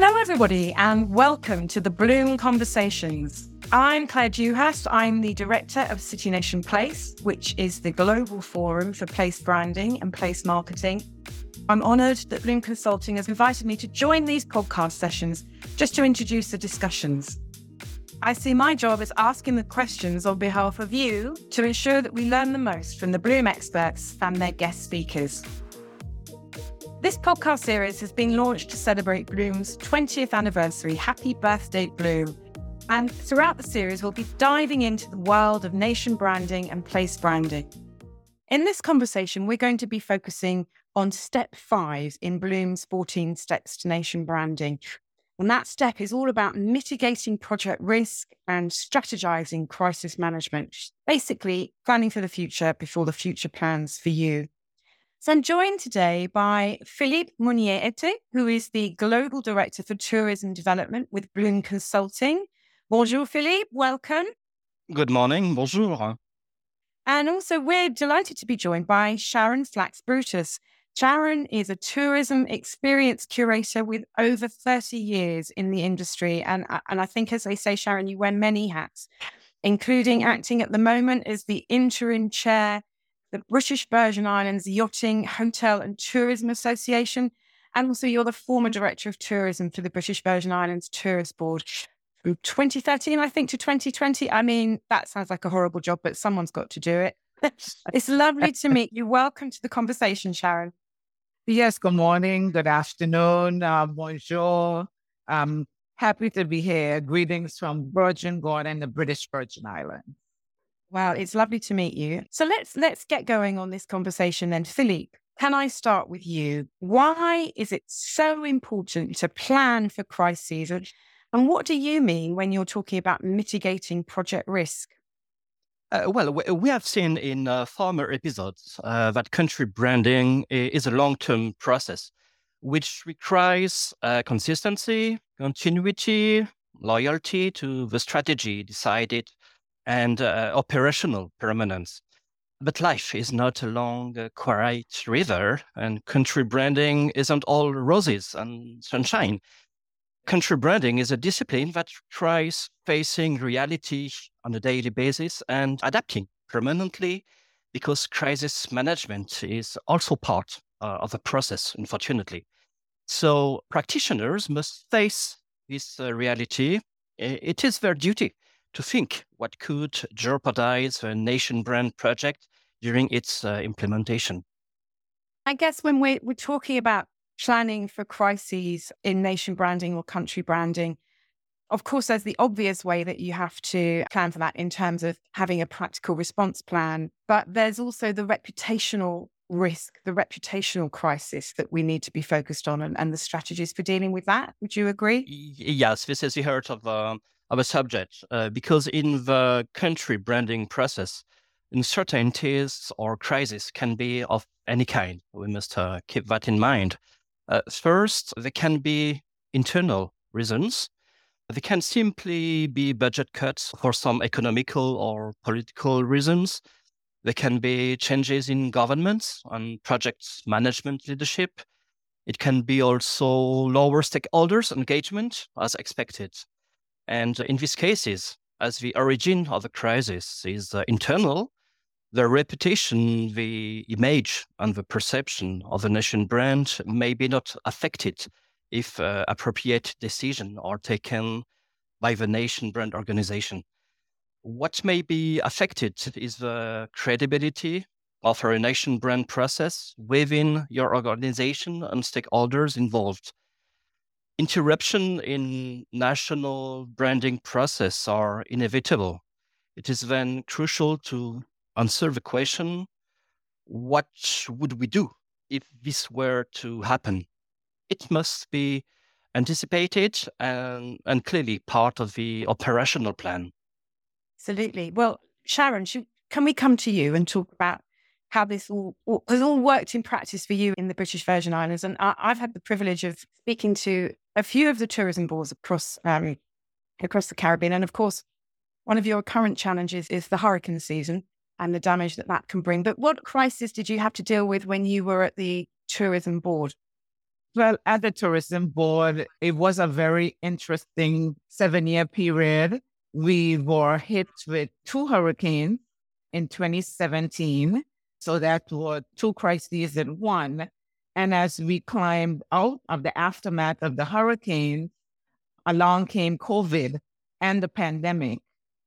Hello, everybody, and welcome to the Bloom Conversations. I'm Clare Dewhirst. I'm the director of City Nation Place, which is the global forum for place branding and place marketing. I'm honoured that Bloom Consulting has invited me to join these podcast sessions just to introduce the discussions. I see my job as asking the questions on behalf of you to ensure that we learn the most from the Bloom experts and their guest speakers. This podcast series has been launched to celebrate Bloom's 20th anniversary. Happy birthday, Bloom. And throughout the series, we'll be diving into the world of nation branding and place branding. In this conversation, we're going to be focusing on step five in Bloom's 14 steps to nation branding. And that step is all about mitigating project risk and strategizing crisis management, basically planning for the future before the future plans for you. So I'm joined today by Philippe Mugnier-Été, who is the Global Director for Tourism Development with Bloom Consulting. Bonjour, Philippe. Welcome. Good morning. Bonjour. And also, we're delighted to be joined by Sharon Flax Brutus. Sharon is a tourism experience curator with over 30 years in the industry. And, uh, and I think, as they say, Sharon, you wear many hats, including acting at the moment as the interim chair the British Virgin Islands Yachting, Hotel and Tourism Association. And also, you're the former director of tourism for the British Virgin Islands Tourist Board from 2013, I think, to 2020. I mean, that sounds like a horrible job, but someone's got to do it. it's lovely to meet you. Welcome to the conversation, Sharon. Yes, good morning, good afternoon, uh, bonjour. Um, happy to be here. Greetings from Virgin Gorda and the British Virgin Islands. Wow, it's lovely to meet you. So let's let's get going on this conversation then. Philippe, can I start with you? Why is it so important to plan for crises? And, and what do you mean when you're talking about mitigating project risk? Uh, well, we have seen in uh, former episodes uh, that country branding is a long term process, which requires uh, consistency, continuity, loyalty to the strategy decided and uh, operational permanence. But life is not a long, uh, quiet river, and country branding isn't all roses and sunshine. Country branding is a discipline that tries facing reality on a daily basis and adapting permanently because crisis management is also part uh, of the process, unfortunately. So practitioners must face this uh, reality. It is their duty to think what could jeopardize a nation brand project during its uh, implementation. I guess when we're, we're talking about planning for crises in nation branding or country branding, of course, there's the obvious way that you have to plan for that in terms of having a practical response plan, but there's also the reputational risk, the reputational crisis that we need to be focused on and, and the strategies for dealing with that. Would you agree? Yes, this is the heart of um, of a subject uh, because in the country branding process, uncertainties or crises can be of any kind. We must uh, keep that in mind. Uh, first, there can be internal reasons. They can simply be budget cuts for some economical or political reasons. There can be changes in governments and project management leadership. It can be also lower stakeholders' engagement as expected. And in these cases, as the origin of the crisis is uh, internal, the reputation, the image, and the perception of the nation brand may be not affected if uh, appropriate decisions are taken by the nation brand organization. What may be affected is the credibility of a nation brand process within your organization and stakeholders involved interruption in national branding process are inevitable. It is then crucial to answer the question, what would we do if this were to happen? It must be anticipated and, and clearly part of the operational plan. Absolutely. Well, Sharon, should, can we come to you and talk about how this all, all, has all worked in practice for you in the British Virgin Islands? And I, have had the privilege of speaking to a few of the tourism boards across um, across the Caribbean, and of course, one of your current challenges is the hurricane season and the damage that that can bring. But what crisis did you have to deal with when you were at the tourism board? Well, at the tourism board, it was a very interesting seven year period. We were hit with two hurricanes in 2017. So that were two crises in one. And as we climbed out of the aftermath of the hurricane, along came COVID and the pandemic,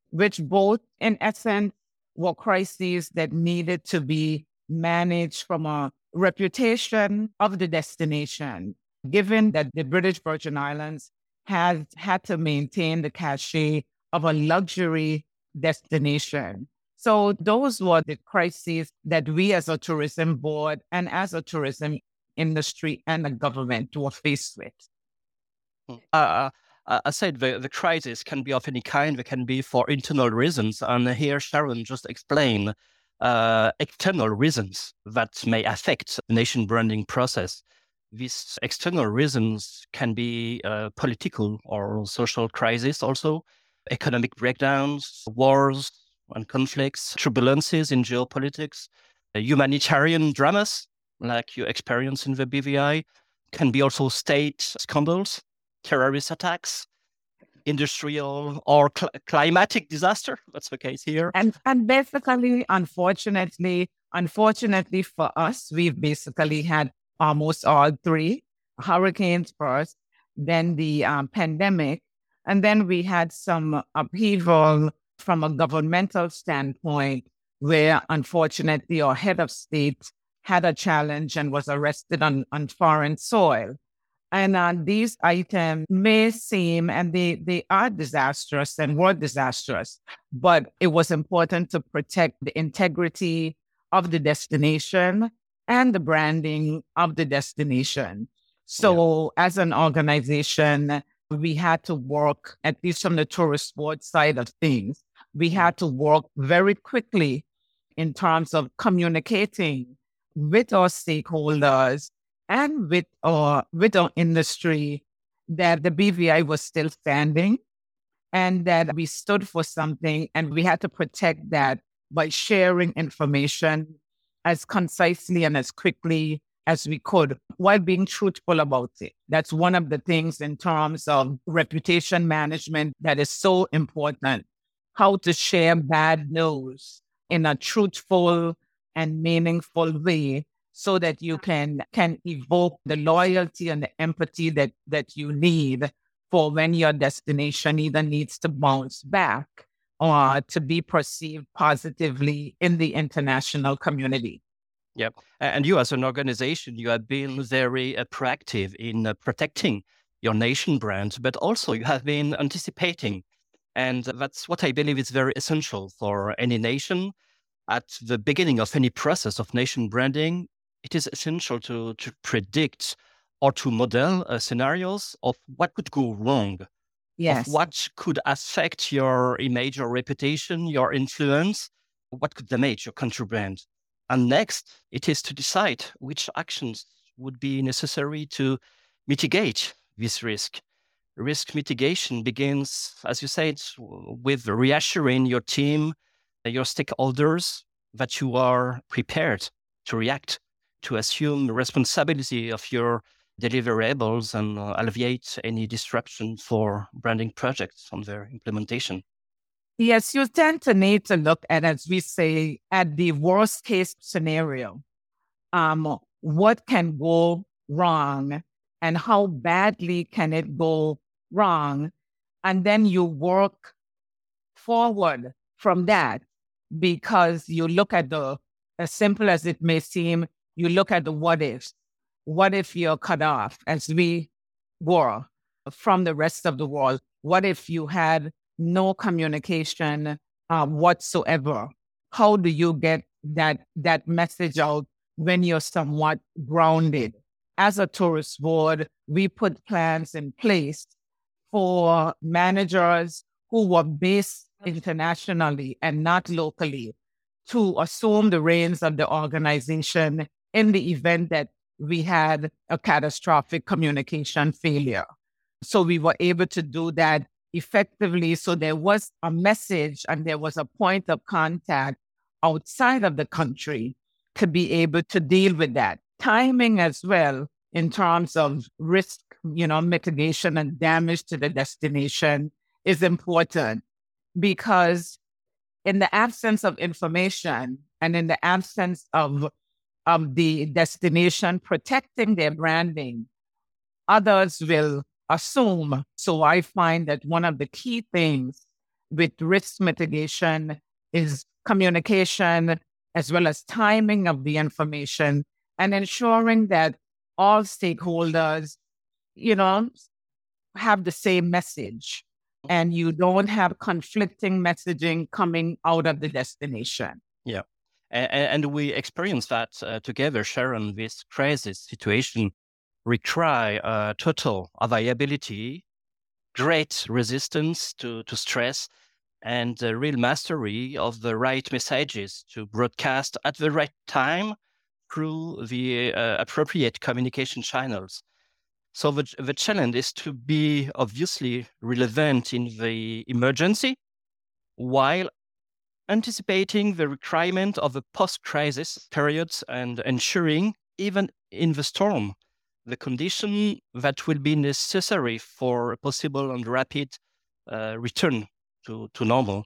which both, in essence, were crises that needed to be managed from a reputation of the destination, given that the British Virgin Islands has had to maintain the cachet of a luxury destination. So those were the crises that we as a tourism board and as a tourism industry and the government were faced with. Hmm. Uh, uh, I said the, the crisis can be of any kind. They can be for internal reasons. And here Sharon just explained uh, external reasons that may affect the nation branding process. These external reasons can be uh, political or social crisis also, economic breakdowns, wars, and conflicts, turbulences in geopolitics, uh, humanitarian dramas like you experience in the BVI, can be also state scandals, terrorist attacks, industrial or cl- climatic disaster. That's the case here. And and basically, unfortunately, unfortunately for us, we've basically had almost all three hurricanes first, then the um, pandemic, and then we had some upheaval from a governmental standpoint, where unfortunately our head of state had a challenge and was arrested on, on foreign soil. And uh, these items may seem, and they, they are disastrous and were disastrous, but it was important to protect the integrity of the destination and the branding of the destination. So, yeah. as an organization, we had to work, at least from the tourist board side of things, we mm. had to work very quickly in terms of communicating with our stakeholders and with our with our industry that the BVI was still standing and that we stood for something and we had to protect that by sharing information as concisely and as quickly as we could while being truthful about it. That's one of the things in terms of reputation management that is so important how to share bad news in a truthful and meaningful way so that you can can evoke the loyalty and the empathy that that you need for when your destination either needs to bounce back or to be perceived positively in the international community. Yep. And you, as an organization, you have been very uh, proactive in uh, protecting your nation brand, but also you have been anticipating and that's what I believe is very essential for any nation. At the beginning of any process of nation branding, it is essential to, to predict or to model uh, scenarios of what could go wrong. Yes. what could affect your image or reputation, your influence, what could damage your country brand. And next, it is to decide which actions would be necessary to mitigate this risk risk mitigation begins, as you said, with reassuring your team, your stakeholders that you are prepared to react, to assume responsibility of your deliverables and uh, alleviate any disruption for branding projects on their implementation. Yes, you tend to need to look at, as we say, at the worst case scenario. Um, what can go wrong and how badly can it go wrong? And then you work forward from that because you look at the, as simple as it may seem, you look at the what ifs. What if you're cut off, as we were from the rest of the world? What if you had no communication uh, whatsoever? How do you get that that message out when you're somewhat grounded? As a tourist board, we put plans in place for managers who were based internationally and not locally to assume the reins of the organization in the event that we had a catastrophic communication failure. So we were able to do that effectively. So there was a message and there was a point of contact outside of the country to be able to deal with that. Timing as well in terms of risk, you know, mitigation and damage to the destination is important because in the absence of information and in the absence of of the destination protecting their branding, others will assume. So I find that one of the key things with risk mitigation is communication as well as timing of the information and ensuring that all stakeholders, you know, have the same message and you don't have conflicting messaging coming out of the destination. Yeah. And, and we experienced that uh, together, Sharon, this crisis situation require uh, total availability, great resistance to, to stress, and real mastery of the right messages to broadcast at the right time through the uh, appropriate communication channels. So the, the challenge is to be obviously relevant in the emergency while anticipating the requirement of a post-crisis period and ensuring, even in the storm, the condition that will be necessary for a possible and rapid uh, return to, to normal.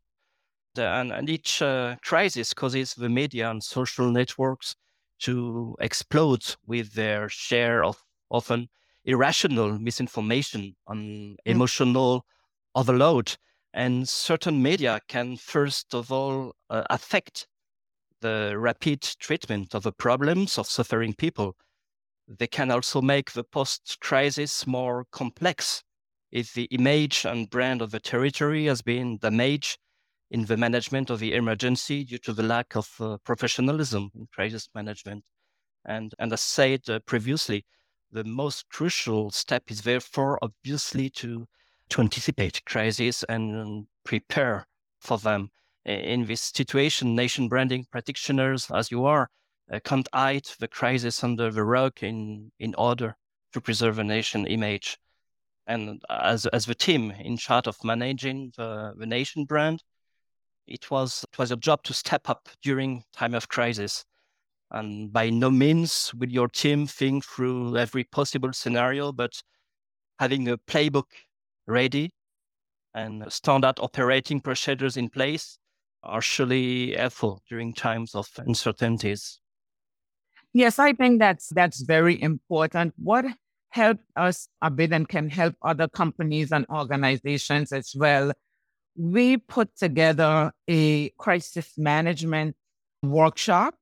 And, and each uh, crisis causes the media and social networks to explode with their share of often irrational misinformation and mm. emotional overload. And certain media can, first of all, uh, affect the rapid treatment of the problems of suffering people. They can also make the post crisis more complex if the image and brand of the territory has been damaged in the management of the emergency due to the lack of uh, professionalism in crisis management. And, and as said uh, previously, the most crucial step is therefore obviously to, to anticipate crises and prepare for them. In this situation, nation branding practitioners, as you are, uh, can't hide the crisis under the rug in, in order to preserve a nation image. And as, as the team in charge of managing the, the nation brand, it was it was your job to step up during time of crisis. And by no means will your team think through every possible scenario but having a playbook ready and standard operating procedures in place are surely helpful during times of uncertainties. Yes i think that's that's very important. What helped us a bit and can help other companies and organizations as well we put together a crisis management workshop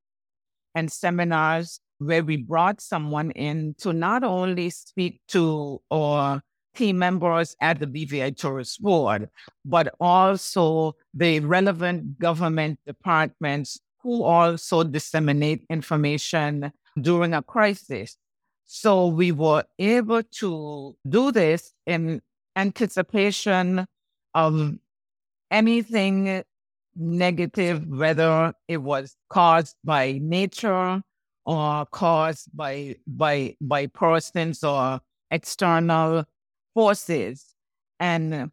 and seminars where we brought someone in to not only speak to our team members at the BVI Tourist Board, but also the relevant government departments who also disseminate information during a crisis. So we were able to do this in anticipation of anything negative, whether it was caused by nature or caused by by by persons or external forces. And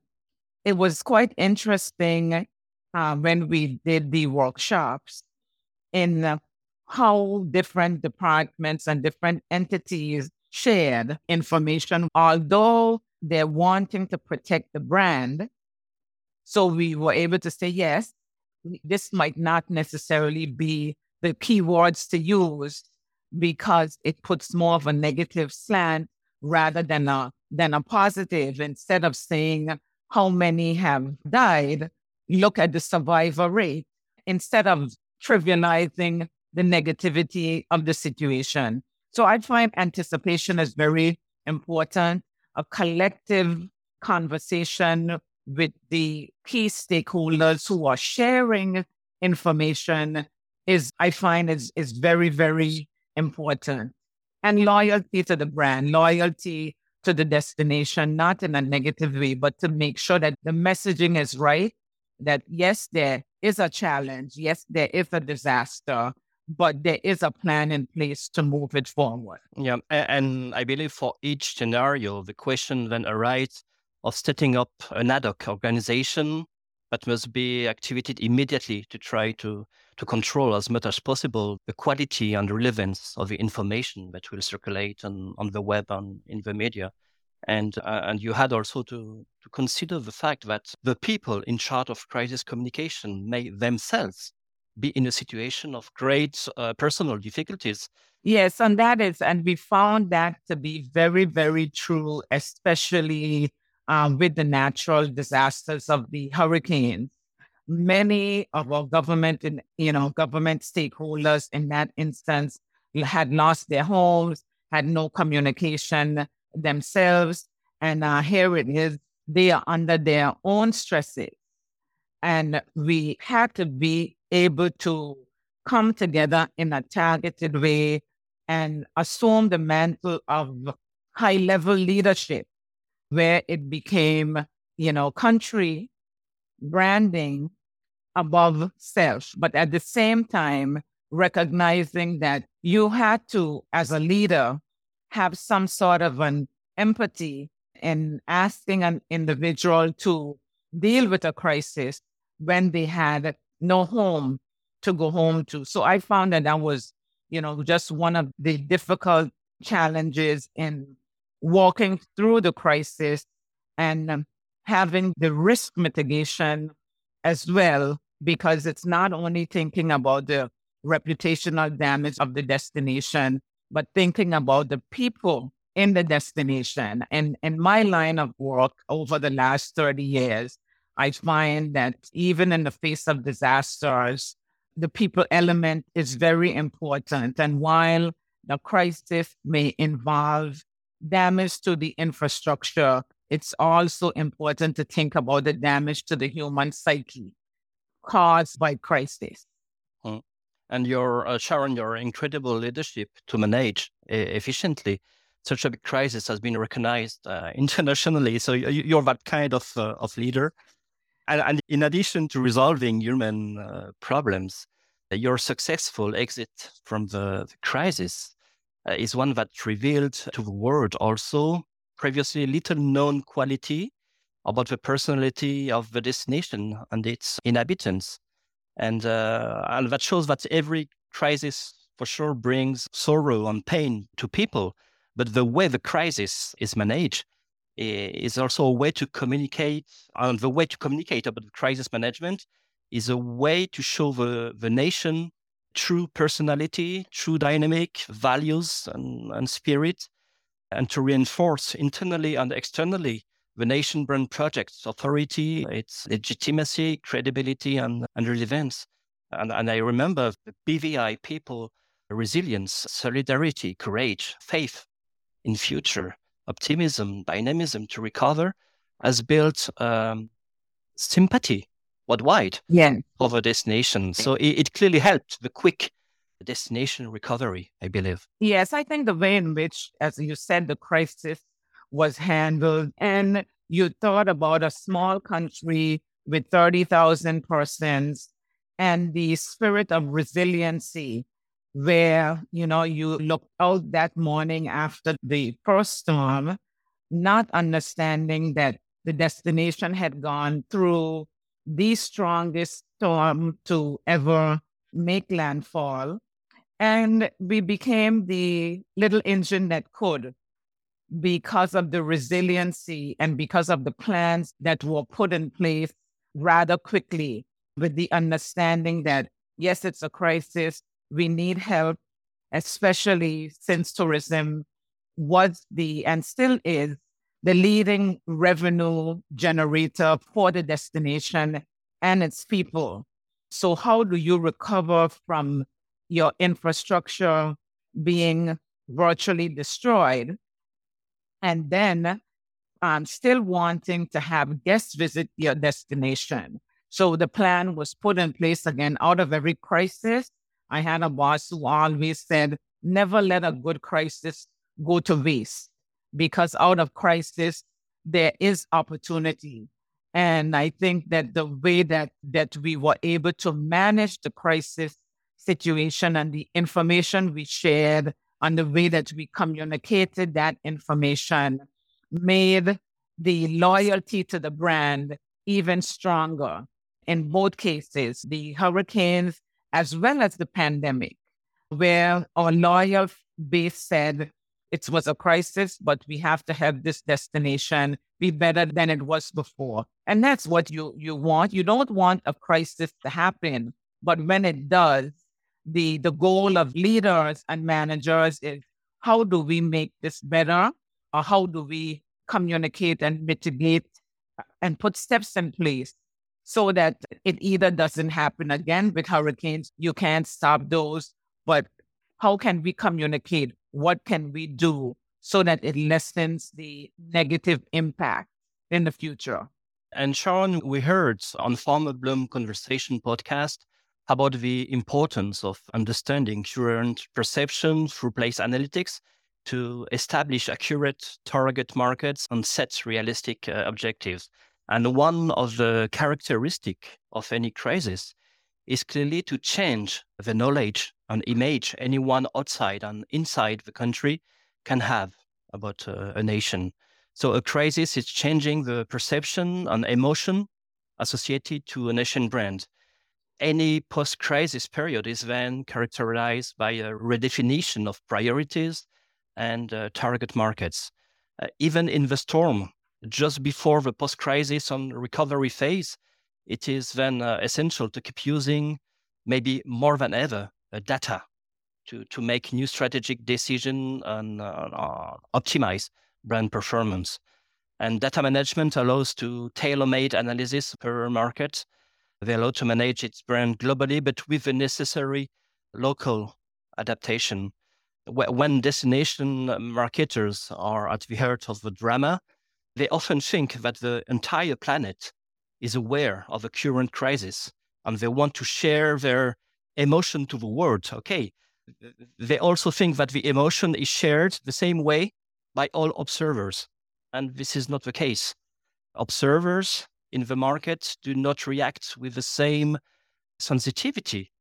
it was quite interesting uh, when we did the workshops in how different departments and different entities shared information, although they're wanting to protect the brand so we were able to say, yes, this might not necessarily be the keywords to use because it puts more of a negative slant rather than a than a positive. Instead of saying how many have died, look at the survivor rate instead of trivializing the negativity of the situation. So I find anticipation is very important. A collective conversation with the key stakeholders who are sharing information is, I find, is, is very, very important. And loyalty to the brand, loyalty to the destination, not in a negative way, but to make sure that the messaging is right. That yes, there is a challenge. Yes, there is a disaster, but there is a plan in place to move it forward. Yeah. And I believe for each scenario, the question then arises of setting up an ad hoc organization that must be activated immediately to try to, to control as much as possible the quality and relevance of the information that will circulate on, on the web and in the media. And, uh, and you had also to, to consider the fact that the people in charge of crisis communication may themselves be in a situation of great uh, personal difficulties. Yes, and that is, and we found that to be very, very true, especially um, with the natural disasters of the hurricanes. Many of our government and you know government stakeholders in that instance had lost their homes, had no communication themselves, and uh, here it is, they are under their own stresses, and we had to be able to come together in a targeted way and assume the mantle of high level leadership where it became, you know, country branding above self, but at the same time, recognizing that you had to, as a leader, have some sort of an empathy in asking an individual to deal with a crisis when they had no home to go home to. So I found that that was, you know, just one of the difficult challenges in walking through the crisis and um, having the risk mitigation as well, because it's not only thinking about the reputational damage of the destination, but thinking about the people in the destination. And in my line of work over the last 30 years, I find that even in the face of disasters, the people element is very important. And while the crisis may involve damage to the infrastructure, it's also important to think about the damage to the human psyche caused by crisis. Hmm. And your uh, Sharon, your incredible leadership to manage uh, efficiently such a big crisis has been recognized uh, internationally. So you're that kind of uh, of leader. And, and, in addition to resolving human uh, problems, your successful exit from the, the crisis uh, is one that revealed to the world also previously little known quality about the personality of the destination and its inhabitants. And, uh, and that shows that every crisis for sure brings sorrow and pain to people. But the way the crisis is managed is also a way to communicate. And the way to communicate about crisis management is a way to show the, the nation true personality, true dynamic, values, and, and spirit, and to reinforce internally and externally the nation brand project's authority, its legitimacy, credibility, and, and relevance. And, and I remember the BVI people resilience, solidarity, courage, faith in future, optimism, dynamism to recover has built um, sympathy worldwide yeah. over this nation. So it, it clearly helped the quick destination recovery, I believe. Yes, I think the way in which, as you said, the crisis was handled, and you thought about a small country with 30,000 persons and the spirit of resiliency, where, you know, you looked out that morning after the first storm, not understanding that the destination had gone through the strongest storm to ever make landfall. And we became the little engine that could because of the resiliency and because of the plans that were put in place rather quickly with the understanding that, yes, it's a crisis. We need help, especially since tourism was the and still is the leading revenue generator for the destination and its people. So, how do you recover from your infrastructure being virtually destroyed? And then um, still wanting to have guests visit your destination. So, the plan was put in place again out of every crisis. I had a boss who always said, never let a good crisis go to waste because out of crisis, there is opportunity. And I think that the way that, that we were able to manage the crisis situation and the information we shared and the way that we communicated that information made the loyalty to the brand even stronger in both cases, the hurricanes as well as the pandemic, where our loyal base said it was a crisis, but we have to have this destination be better than it was before. And that's what you, you want. You don't want a crisis to happen, but when it does, the, the goal of leaders and managers is how do we make this better? Or how do we communicate and mitigate uh, and put steps in place so that it either doesn't happen again with hurricanes, you can't stop those, but how can we communicate? What can we do so that it lessens the negative impact in the future? And Sharon, we heard on Farmer Bloom Conversation podcast about the importance of understanding current perception through place analytics to establish accurate target markets and set realistic uh, objectives. And one of the characteristic of any crisis is clearly to change the knowledge and image anyone outside and inside the country can have about uh, a nation. So a crisis is changing the perception and emotion associated to a nation brand. Any post-crisis period is then characterized by a redefinition of priorities and uh, target markets. Uh, even in the storm, just before the post crisis and recovery phase, it is then uh, essential to keep using, maybe more than ever, uh, data to, to make new strategic decisions and uh, optimize brand performance. And data management allows to tailor-made analysis per market. They allow to manage its brand globally, but with the necessary local adaptation. When destination marketers are at the heart of the drama, they often think that the entire planet is aware of a current crisis and they want to share their emotion to the world. Okay. They also think that the emotion is shared the same way by all observers. And this is not the case. Observers in the market do not react with the same sensitivity.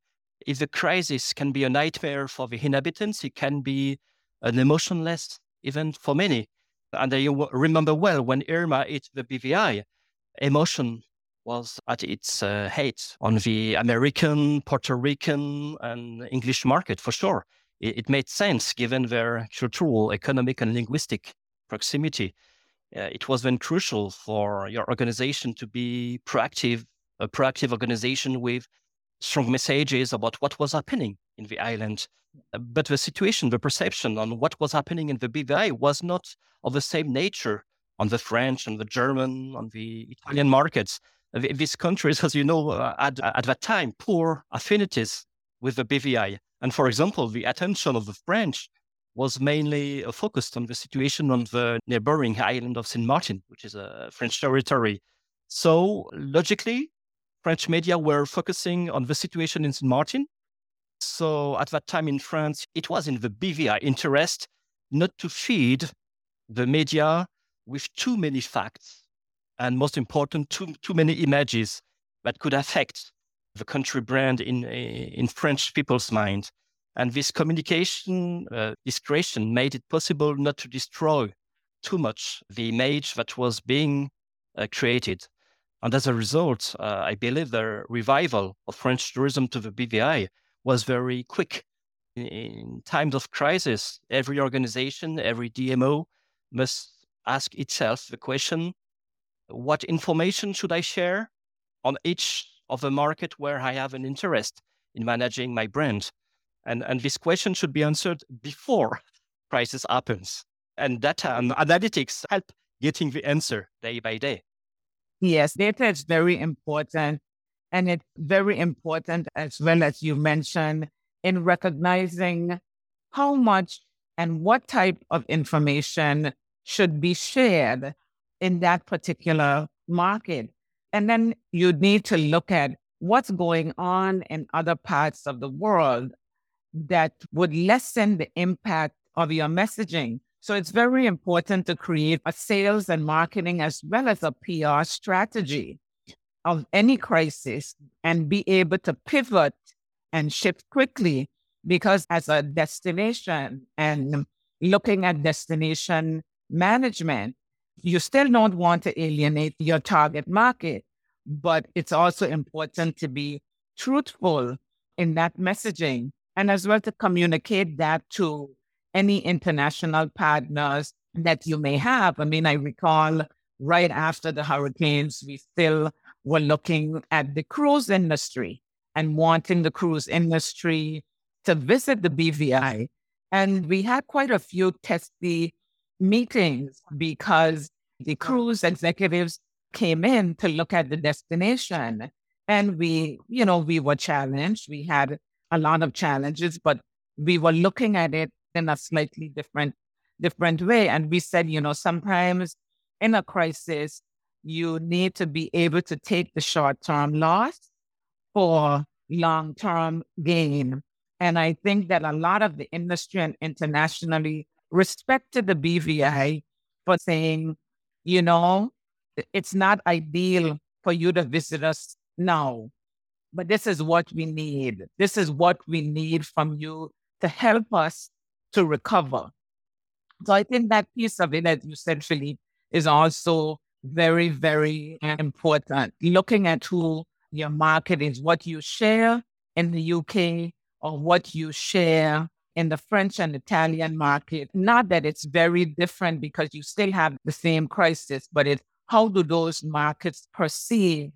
If the crisis can be a nightmare for the inhabitants, it can be an emotionless event for many. And I remember well when Irma hit the BVI, emotion was at its uh, height on the American, Puerto Rican, and English market for sure. It, it made sense given their cultural, economic, and linguistic proximity. Uh, it was then crucial for your organization to be proactive, a proactive organization with strong messages about what was happening in the island. Uh, but the situation, the perception on what was happening in the BVI was not of the same nature on the French and the German, on the Italian markets. These countries, as you know, uh, had at that time poor affinities with the BVI. And for example, the attention of the French was mainly uh, focused on the situation on the neighboring island of St. Martin, which is a French territory. So logically, French media were focusing on the situation in St. Martin. So at that time in France, it was in the BVI interest not to feed the media with too many facts and most important, too, too many images that could affect the country brand in, in French people's mind. And this communication uh, discretion made it possible not to destroy too much the image that was being uh, created. And as a result, uh, I believe the revival of French tourism to the BVI was very quick. In, in times of crisis, every organization, every DMO must ask itself the question what information should I share on each of the market where I have an interest in managing my brand? And, and this question should be answered before crisis happens. And data and analytics help getting the answer day by day. Yes, data is very important. And it's very important, as well as you mentioned, in recognizing how much and what type of information should be shared in that particular market. And then you need to look at what's going on in other parts of the world that would lessen the impact of your messaging. So it's very important to create a sales and marketing as well as a PR strategy of any crisis and be able to pivot and shift quickly because as a destination and looking at destination management, you still don't want to alienate your target market, but it's also important to be truthful in that messaging and as well to communicate that to any international partners that you may have. I mean, I recall right after the hurricanes, we still were looking at the cruise industry and wanting the cruise industry to visit the BVI. And we had quite a few testy meetings because the cruise executives came in to look at the destination. And we, you know, we were challenged. We had a lot of challenges, but we were looking at it in a slightly different different way. And we said, you know, sometimes in a crisis, you need to be able to take the short term loss for long term gain. And I think that a lot of the industry and internationally respected the BVI for saying, you know, it's not ideal for you to visit us now, but this is what we need. This is what we need from you to help us to recover. So I think that piece of it, as you said, Philippe, is also very, very important. Looking at who your market is, what you share in the UK or what you share in the French and Italian market. Not that it's very different because you still have the same crisis, but it's how do those markets perceive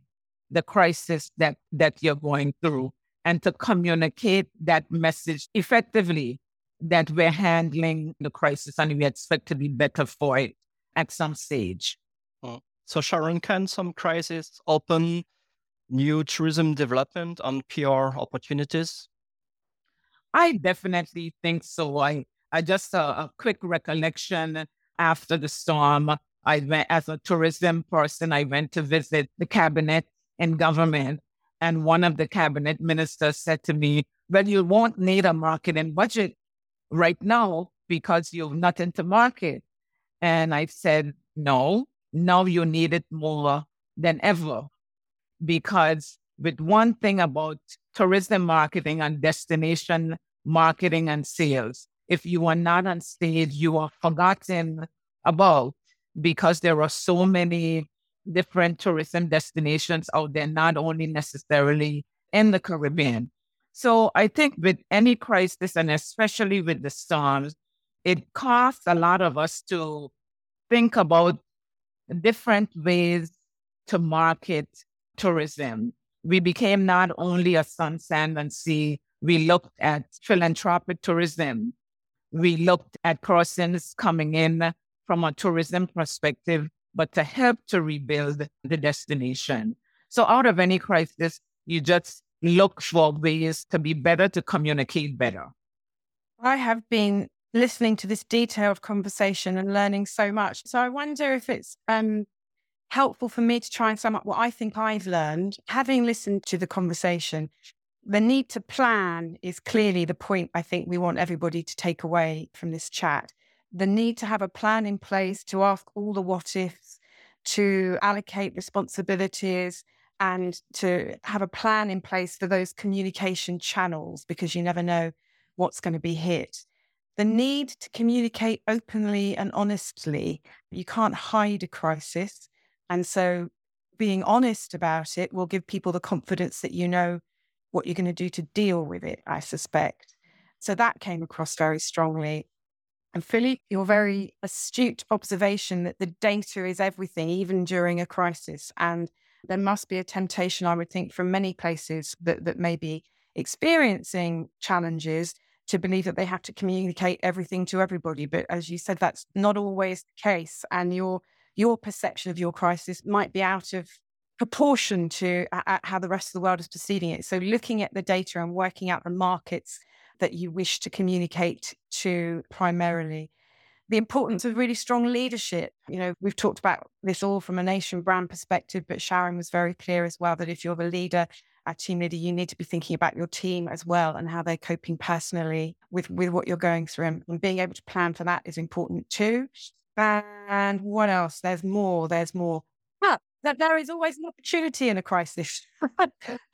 the crisis that, that you're going through and to communicate that message effectively that we're handling the crisis and we expect to be better for it at some stage. Hmm. So, Sharon, can some crisis open new tourism development and PR opportunities? I definitely think so. I, I just uh, a quick recollection after the storm. I went as a tourism person. I went to visit the cabinet and government, and one of the cabinet ministers said to me, "Well, you won't need a marketing budget right now because you've nothing to market." And I said, "No, now you need it more than ever, because with one thing about tourism marketing and destination marketing and sales. If you are not on stage, you are forgotten about because there are so many different tourism destinations out there, not only necessarily in the Caribbean. So I think with any crisis, and especially with the storms, it costs a lot of us to think about different ways to market tourism. We became not only a sun, sand, and sea we looked at philanthropic tourism. We looked at persons coming in from a tourism perspective, but to help to rebuild the destination. So out of any crisis, you just look for ways to be better, to communicate better. I have been listening to this detailed conversation and learning so much. So I wonder if it's um, helpful for me to try and sum up what I think I've learned, having listened to the conversation the need to plan is clearly the point I think we want everybody to take away from this chat. The need to have a plan in place to ask all the what ifs, to allocate responsibilities, and to have a plan in place for those communication channels because you never know what's going to be hit. The need to communicate openly and honestly. You can't hide a crisis. And so being honest about it will give people the confidence that you know what you're going to do to deal with it, I suspect. So that came across very strongly. And Philippe, your very astute observation that the data is everything, even during a crisis. And there must be a temptation, I would think, from many places that, that may be experiencing challenges to believe that they have to communicate everything to everybody. But as you said, that's not always the case. And your your perception of your crisis might be out of proportion to uh, how the rest of the world is perceiving it. So, looking at the data and working out the markets that you wish to communicate to primarily. The importance of really strong leadership. You know, we've talked about this all from a nation brand perspective, but Sharon was very clear as well that if you're the leader, a team leader, you need to be thinking about your team as well and how they're coping personally with, with what you're going through. And being able to plan for that is important too. And what else? There's more. There's more that there is always an opportunity in a crisis,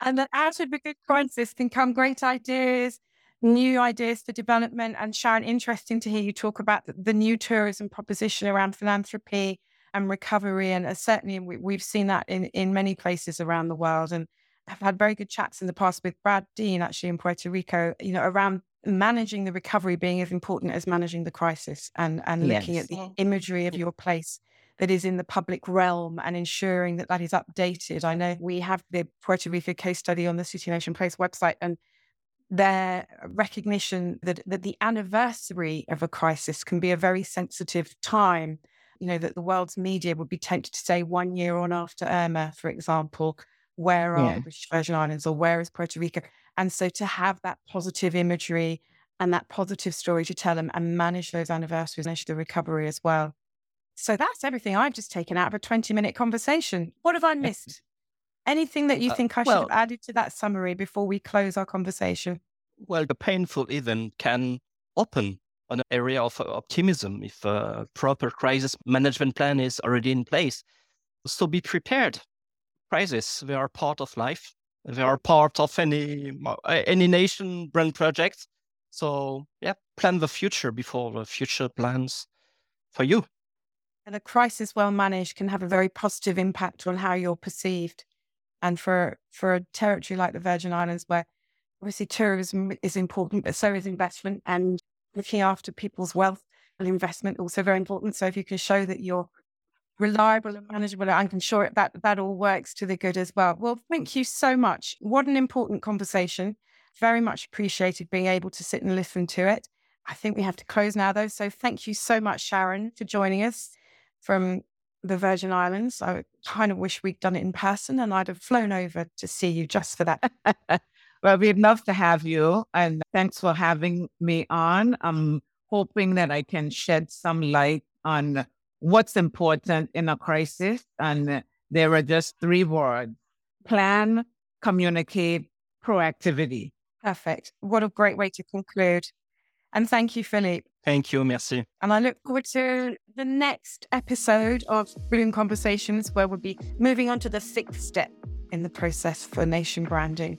and that out of a good crisis can come great ideas, new ideas for development. And Sharon, interesting to hear you talk about the, the new tourism proposition around philanthropy and recovery. And uh, certainly we, have seen that in, in many places around the world. And I've had very good chats in the past with Brad Dean, actually in Puerto Rico, you know, around managing the recovery being as important as managing the crisis and, and yes. looking at the mm. imagery of mm. your place that is in the public realm and ensuring that that is updated. I know we have the Puerto Rico case study on the City Nation Place website and their recognition that, that the anniversary of a crisis can be a very sensitive time. You know, that the world's media would be tempted to say one year on after Irma, for example, where are yeah. the British Virgin Islands or where is Puerto Rico? And so to have that positive imagery and that positive story to tell them and manage those anniversaries, manage the recovery as well. So that's everything I've just taken out of a 20 minute conversation. What have I missed? Anything that you uh, think I well, should have added to that summary before we close our conversation? Well, the painful event can open an area of optimism if a proper crisis management plan is already in place. So be prepared. Crises, they are part of life. They are part of any uh, any nation brand project. So yeah, plan the future before the future plans for you. And a crisis well managed can have a very positive impact on how you're perceived. And for for a territory like the Virgin Islands, where obviously tourism is important, but so is investment and looking after people's wealth and investment also very important. So if you can show that you're reliable and manageable, I'm sure that that all works to the good as well. Well, thank you so much. What an important conversation. Very much appreciated being able to sit and listen to it. I think we have to close now, though. So thank you so much, Sharon, for joining us from the Virgin Islands. I kind of wish we'd done it in person and I'd have flown over to see you just for that. well, we'd love to have you. And thanks for having me on. I'm hoping that I can shed some light on what's important in a crisis. And there are just three words plan, communicate, proactivity. Perfect. What a great way to conclude. And thank you, Philippe. Thank you. Merci. And I look forward to the next episode of Brilliant Conversations, where we'll be moving on to the sixth step in the process for nation branding.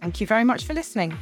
Thank you very much for listening.